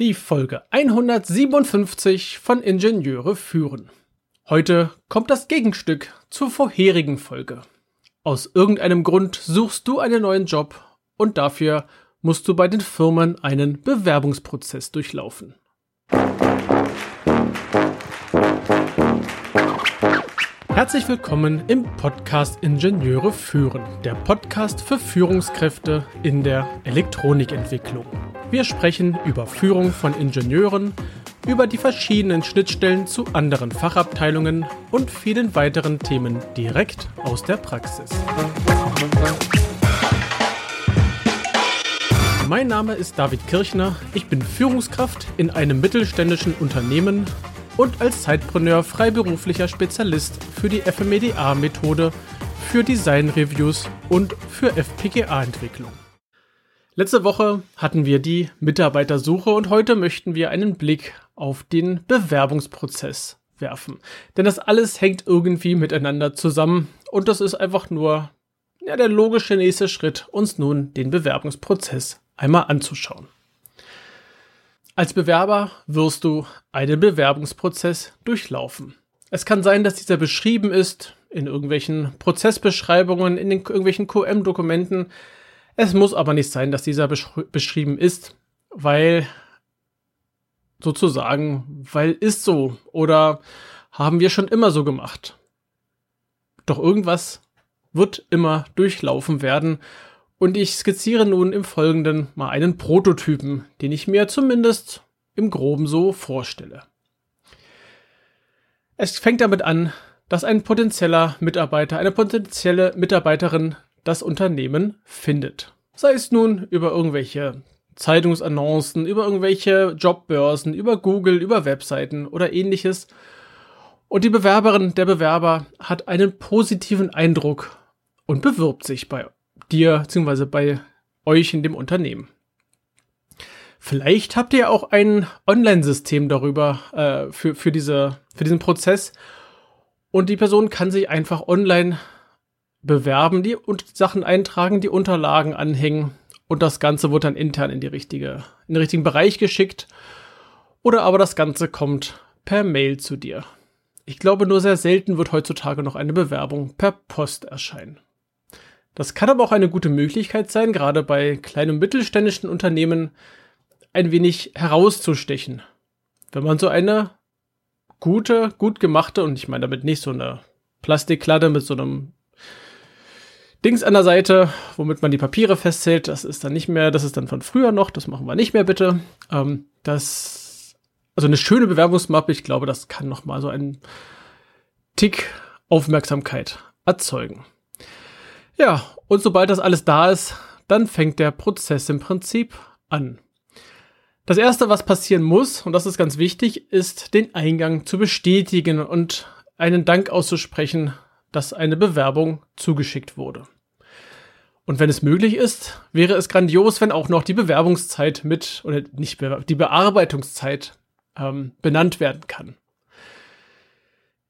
Die Folge 157 von Ingenieure führen. Heute kommt das Gegenstück zur vorherigen Folge. Aus irgendeinem Grund suchst du einen neuen Job und dafür musst du bei den Firmen einen Bewerbungsprozess durchlaufen. Herzlich willkommen im Podcast Ingenieure führen, der Podcast für Führungskräfte in der Elektronikentwicklung. Wir sprechen über Führung von Ingenieuren, über die verschiedenen Schnittstellen zu anderen Fachabteilungen und vielen weiteren Themen direkt aus der Praxis. Mein Name ist David Kirchner, ich bin Führungskraft in einem mittelständischen Unternehmen und als Zeitpreneur freiberuflicher Spezialist für die FMEDA-Methode, für Design-Reviews und für FPGA-Entwicklung. Letzte Woche hatten wir die Mitarbeitersuche und heute möchten wir einen Blick auf den Bewerbungsprozess werfen. Denn das alles hängt irgendwie miteinander zusammen und das ist einfach nur ja, der logische nächste Schritt, uns nun den Bewerbungsprozess einmal anzuschauen. Als Bewerber wirst du einen Bewerbungsprozess durchlaufen. Es kann sein, dass dieser beschrieben ist in irgendwelchen Prozessbeschreibungen, in den, irgendwelchen QM-Dokumenten. Es muss aber nicht sein, dass dieser besch beschrieben ist, weil sozusagen, weil ist so oder haben wir schon immer so gemacht. Doch irgendwas wird immer durchlaufen werden und ich skizziere nun im Folgenden mal einen Prototypen, den ich mir zumindest im groben so vorstelle. Es fängt damit an, dass ein potenzieller Mitarbeiter, eine potenzielle Mitarbeiterin das Unternehmen findet. Sei es nun über irgendwelche Zeitungsannoncen, über irgendwelche Jobbörsen, über Google, über Webseiten oder ähnliches. Und die Bewerberin, der Bewerber hat einen positiven Eindruck und bewirbt sich bei dir bzw. bei euch in dem Unternehmen. Vielleicht habt ihr auch ein Online-System darüber äh, für, für, diese, für diesen Prozess und die Person kann sich einfach online bewerben, die Sachen eintragen, die Unterlagen anhängen und das Ganze wird dann intern in, die richtige, in den richtigen Bereich geschickt oder aber das Ganze kommt per Mail zu dir. Ich glaube, nur sehr selten wird heutzutage noch eine Bewerbung per Post erscheinen. Das kann aber auch eine gute Möglichkeit sein, gerade bei kleinen und mittelständischen Unternehmen ein wenig herauszustechen. Wenn man so eine gute, gut gemachte, und ich meine damit nicht so eine Plastikkladde mit so einem Dings an der Seite, womit man die Papiere festhält, das ist dann nicht mehr, das ist dann von früher noch, das machen wir nicht mehr bitte. Ähm, das, also eine schöne Bewerbungsmappe, ich glaube, das kann noch mal so einen Tick Aufmerksamkeit erzeugen. Ja, und sobald das alles da ist, dann fängt der Prozess im Prinzip an. Das erste, was passieren muss, und das ist ganz wichtig, ist den Eingang zu bestätigen und einen Dank auszusprechen, dass eine Bewerbung zugeschickt wurde. Und wenn es möglich ist, wäre es grandios, wenn auch noch die Bewerbungszeit mit, oder nicht die Bearbeitungszeit ähm, benannt werden kann.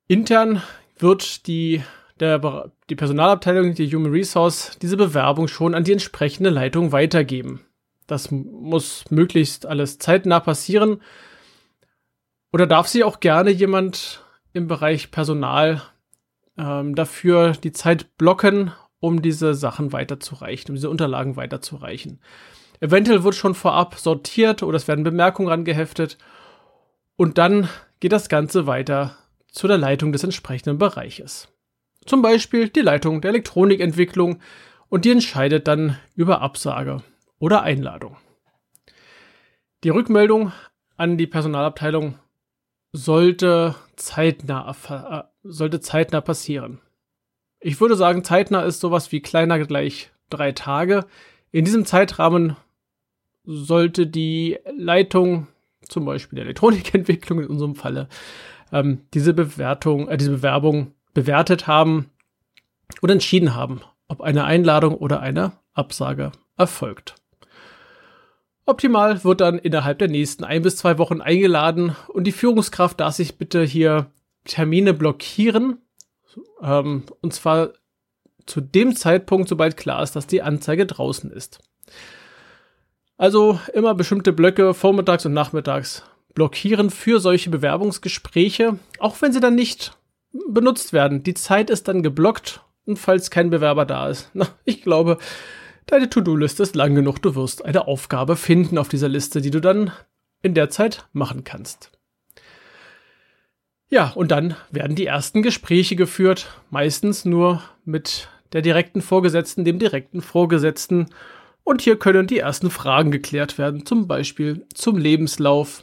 Intern wird die der, die Personalabteilung, die Human Resource, diese Bewerbung schon an die entsprechende Leitung weitergeben. Das muss möglichst alles zeitnah passieren. Oder darf sie auch gerne jemand im Bereich Personal ähm, dafür die Zeit blocken, um diese Sachen weiterzureichen, um diese Unterlagen weiterzureichen. Eventuell wird schon vorab sortiert oder es werden Bemerkungen angeheftet und dann geht das Ganze weiter zu der Leitung des entsprechenden Bereiches. Zum Beispiel die Leitung der Elektronikentwicklung und die entscheidet dann über Absage oder Einladung. Die Rückmeldung an die Personalabteilung sollte zeitnah, sollte zeitnah passieren. Ich würde sagen, zeitnah ist sowas wie kleiner gleich drei Tage. In diesem Zeitrahmen sollte die Leitung, zum Beispiel der Elektronikentwicklung in unserem Falle, ähm, diese Bewertung, äh, diese Bewerbung bewertet haben und entschieden haben, ob eine Einladung oder eine Absage erfolgt. Optimal wird dann innerhalb der nächsten ein bis zwei Wochen eingeladen und die Führungskraft darf sich bitte hier Termine blockieren. Ähm, und zwar zu dem Zeitpunkt, sobald klar ist, dass die Anzeige draußen ist. Also immer bestimmte Blöcke vormittags und nachmittags blockieren für solche Bewerbungsgespräche, auch wenn sie dann nicht benutzt werden. Die Zeit ist dann geblockt und falls kein Bewerber da ist. Na, ich glaube, deine To-Do-Liste ist lang genug. Du wirst eine Aufgabe finden auf dieser Liste, die du dann in der Zeit machen kannst. Ja, und dann werden die ersten Gespräche geführt, meistens nur mit der direkten Vorgesetzten, dem direkten Vorgesetzten. Und hier können die ersten Fragen geklärt werden, zum Beispiel zum Lebenslauf,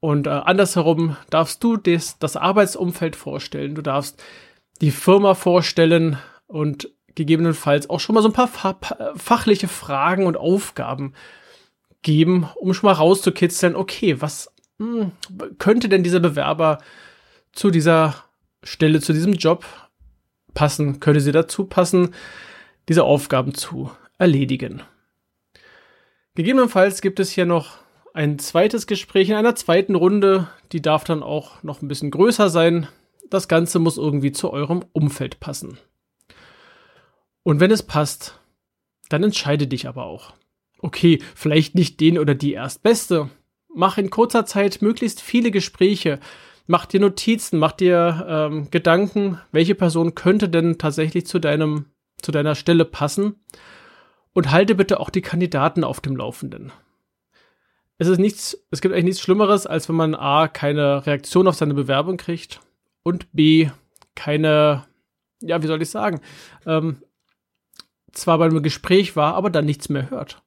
und äh, andersherum darfst du des, das Arbeitsumfeld vorstellen, du darfst die Firma vorstellen und gegebenenfalls auch schon mal so ein paar fachliche Fragen und Aufgaben geben, um schon mal rauszukitzeln, okay, was mh, hm, könnte denn dieser Bewerber zu dieser Stelle, zu diesem Job passen? Könnte sie dazu passen, diese Aufgaben zu erledigen? Gegebenenfalls gibt es hier noch ein zweites Gespräch in einer zweiten Runde. Die darf dann auch noch ein bisschen größer sein. Das Ganze muss irgendwie zu eurem Umfeld passen. Und wenn es passt, dann entscheide dich aber auch. Okay, vielleicht nicht den oder die Erstbeste. Mach in kurzer Zeit möglichst viele Gespräche. Mach dir Notizen, mach dir ähm, Gedanken, welche Person könnte denn tatsächlich zu deinem, zu deiner Stelle passen. Und halte bitte auch die Kandidaten auf dem Laufenden es ist nichts, es gibt eigentlich nichts Schlimmeres, als wenn man A, keine Reaktion auf seine Bewerbung kriegt und B, keine, ja, wie soll ich sagen, ähm, zwar bei einem Gespräch war, aber dann nichts mehr hört.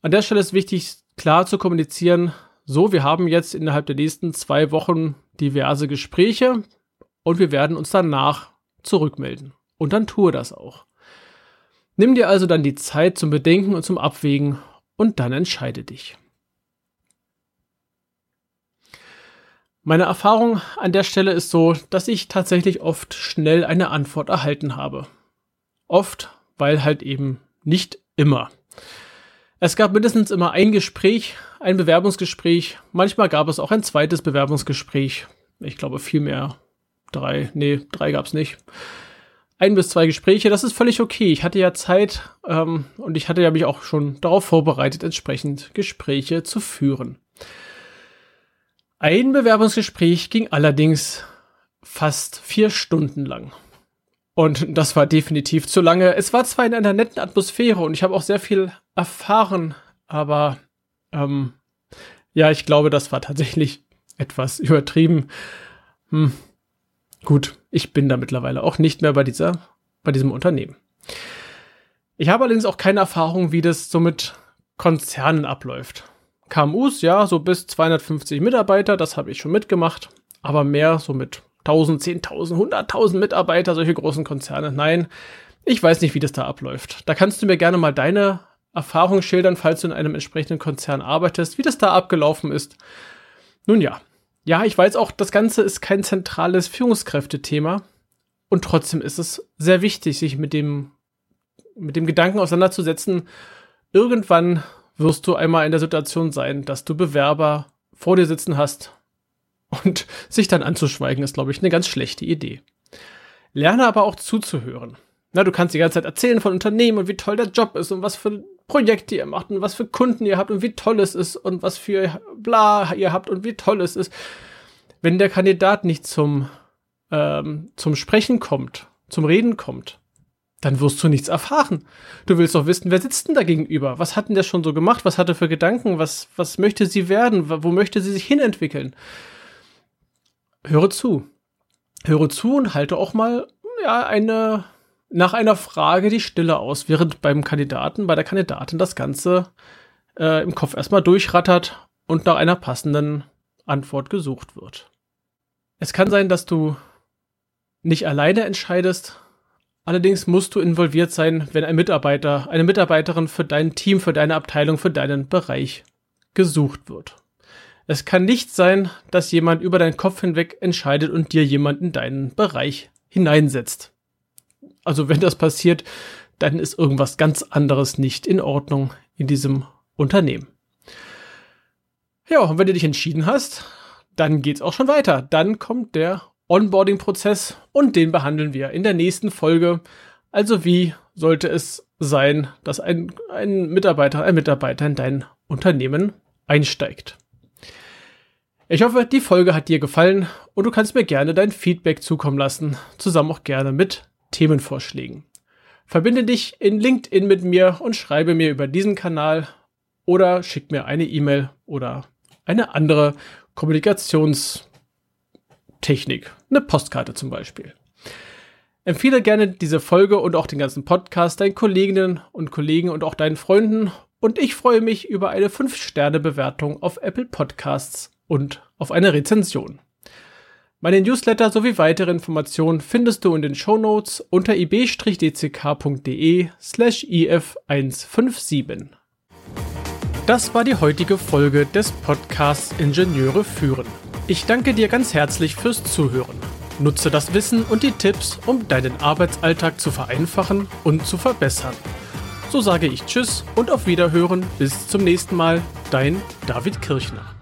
An der Stelle ist wichtig, klar zu kommunizieren, so, wir haben jetzt innerhalb der nächsten zwei Wochen diverse Gespräche und wir werden uns danach zurückmelden. Und dann tue das auch. Nimm dir also dann die Zeit zum Bedenken und zum Abwägen, und dann entscheide dich. Meine Erfahrung an der Stelle ist so, dass ich tatsächlich oft schnell eine Antwort erhalten habe. Oft, weil halt eben nicht immer. Es gab mindestens immer ein Gespräch, ein Bewerbungsgespräch. Manchmal gab es auch ein zweites Bewerbungsgespräch. Ich glaube vielmehr drei. Nee, drei gab es nicht ein bis zwei Gespräche, das ist völlig okay. Ich hatte ja Zeit ähm, und ich hatte ja mich auch schon darauf vorbereitet, entsprechend Gespräche zu führen. Ein Bewerbungsgespräch ging allerdings fast vier Stunden lang. Und das war definitiv zu lange. Es war zwar in einer netten Atmosphäre und ich habe auch sehr viel erfahren, aber ähm, ja, ich glaube, das war tatsächlich etwas übertrieben. Hm, Gut, ich bin da mittlerweile auch nicht mehr bei dieser, bei diesem Unternehmen. Ich habe allerdings auch keine Erfahrung, wie das so mit Konzernen abläuft. KMUs, ja, so bis 250 Mitarbeiter, das habe ich schon mitgemacht, aber mehr so mit 1000, 10.000, 100.000 Mitarbeiter, solche großen Konzerne. Nein, ich weiß nicht, wie das da abläuft. Da kannst du mir gerne mal deine Erfahrung schildern, falls du in einem entsprechenden Konzern arbeitest, wie das da abgelaufen ist. Nun ja, ja, ich weiß auch, das Ganze ist kein zentrales Führungskräftethema. Und trotzdem ist es sehr wichtig, sich mit dem, mit dem Gedanken auseinanderzusetzen. Irgendwann wirst du einmal in der Situation sein, dass du Bewerber vor dir sitzen hast. Und sich dann anzuschweigen, ist, glaube ich, eine ganz schlechte Idee. Lerne aber auch zuzuhören. Na, du kannst die ganze Zeit erzählen von Unternehmen und wie toll der Job ist und was für Projekte ihr macht und was für Kunden ihr habt und wie toll es ist und was für bla ihr habt und wie toll es ist. Wenn der Kandidat nicht zum, ähm, zum Sprechen kommt, zum Reden kommt, dann wirst du nichts erfahren. Du willst doch wissen, wer sitzt denn da gegenüber? Was hat denn der schon so gemacht? Was hat er für Gedanken? Was, was möchte sie werden? Wo möchte sie sich hinentwickeln? Höre zu. Höre zu und halte auch mal ja, eine nach einer Frage die Stille aus, während beim Kandidaten, bei der Kandidatin das Ganze äh, im Kopf erstmal durchrattert und nach einer passenden Antwort gesucht wird. Es kann sein, dass du nicht alleine entscheidest, allerdings musst du involviert sein, wenn ein Mitarbeiter, eine Mitarbeiterin für dein Team, für deine Abteilung, für deinen Bereich gesucht wird. Es kann nicht sein, dass jemand über deinen Kopf hinweg entscheidet und dir jemand in deinen Bereich hineinsetzt. Also wenn das passiert, dann ist irgendwas ganz anderes nicht in Ordnung in diesem Unternehmen. Ja, und wenn du dich entschieden hast, dann geht's auch schon weiter. Dann kommt der Onboarding-Prozess und den behandeln wir in der nächsten Folge. Also wie sollte es sein, dass ein, ein Mitarbeiter, ein Mitarbeiter in dein Unternehmen einsteigt? Ich hoffe, die Folge hat dir gefallen und du kannst mir gerne dein Feedback zukommen lassen, zusammen auch gerne mit Themenvorschlägen. Verbinde dich in LinkedIn mit mir und schreibe mir über diesen Kanal oder schick mir eine E-Mail oder eine andere Kommunikationstechnik, eine Postkarte zum Beispiel. Empfehle gerne diese Folge und auch den ganzen Podcast deinen Kolleginnen und Kollegen und auch deinen Freunden und ich freue mich über eine 5-Sterne-Bewertung auf Apple Podcasts und auf eine Rezension. Meine Newsletter sowie weitere Informationen findest du in den Shownotes unter ib-dck.de slash if157. Das war die heutige Folge des Podcasts Ingenieure führen. Ich danke dir ganz herzlich fürs Zuhören. Nutze das Wissen und die Tipps, um deinen Arbeitsalltag zu vereinfachen und zu verbessern. So sage ich Tschüss und auf Wiederhören. Bis zum nächsten Mal. Dein David Kirchner.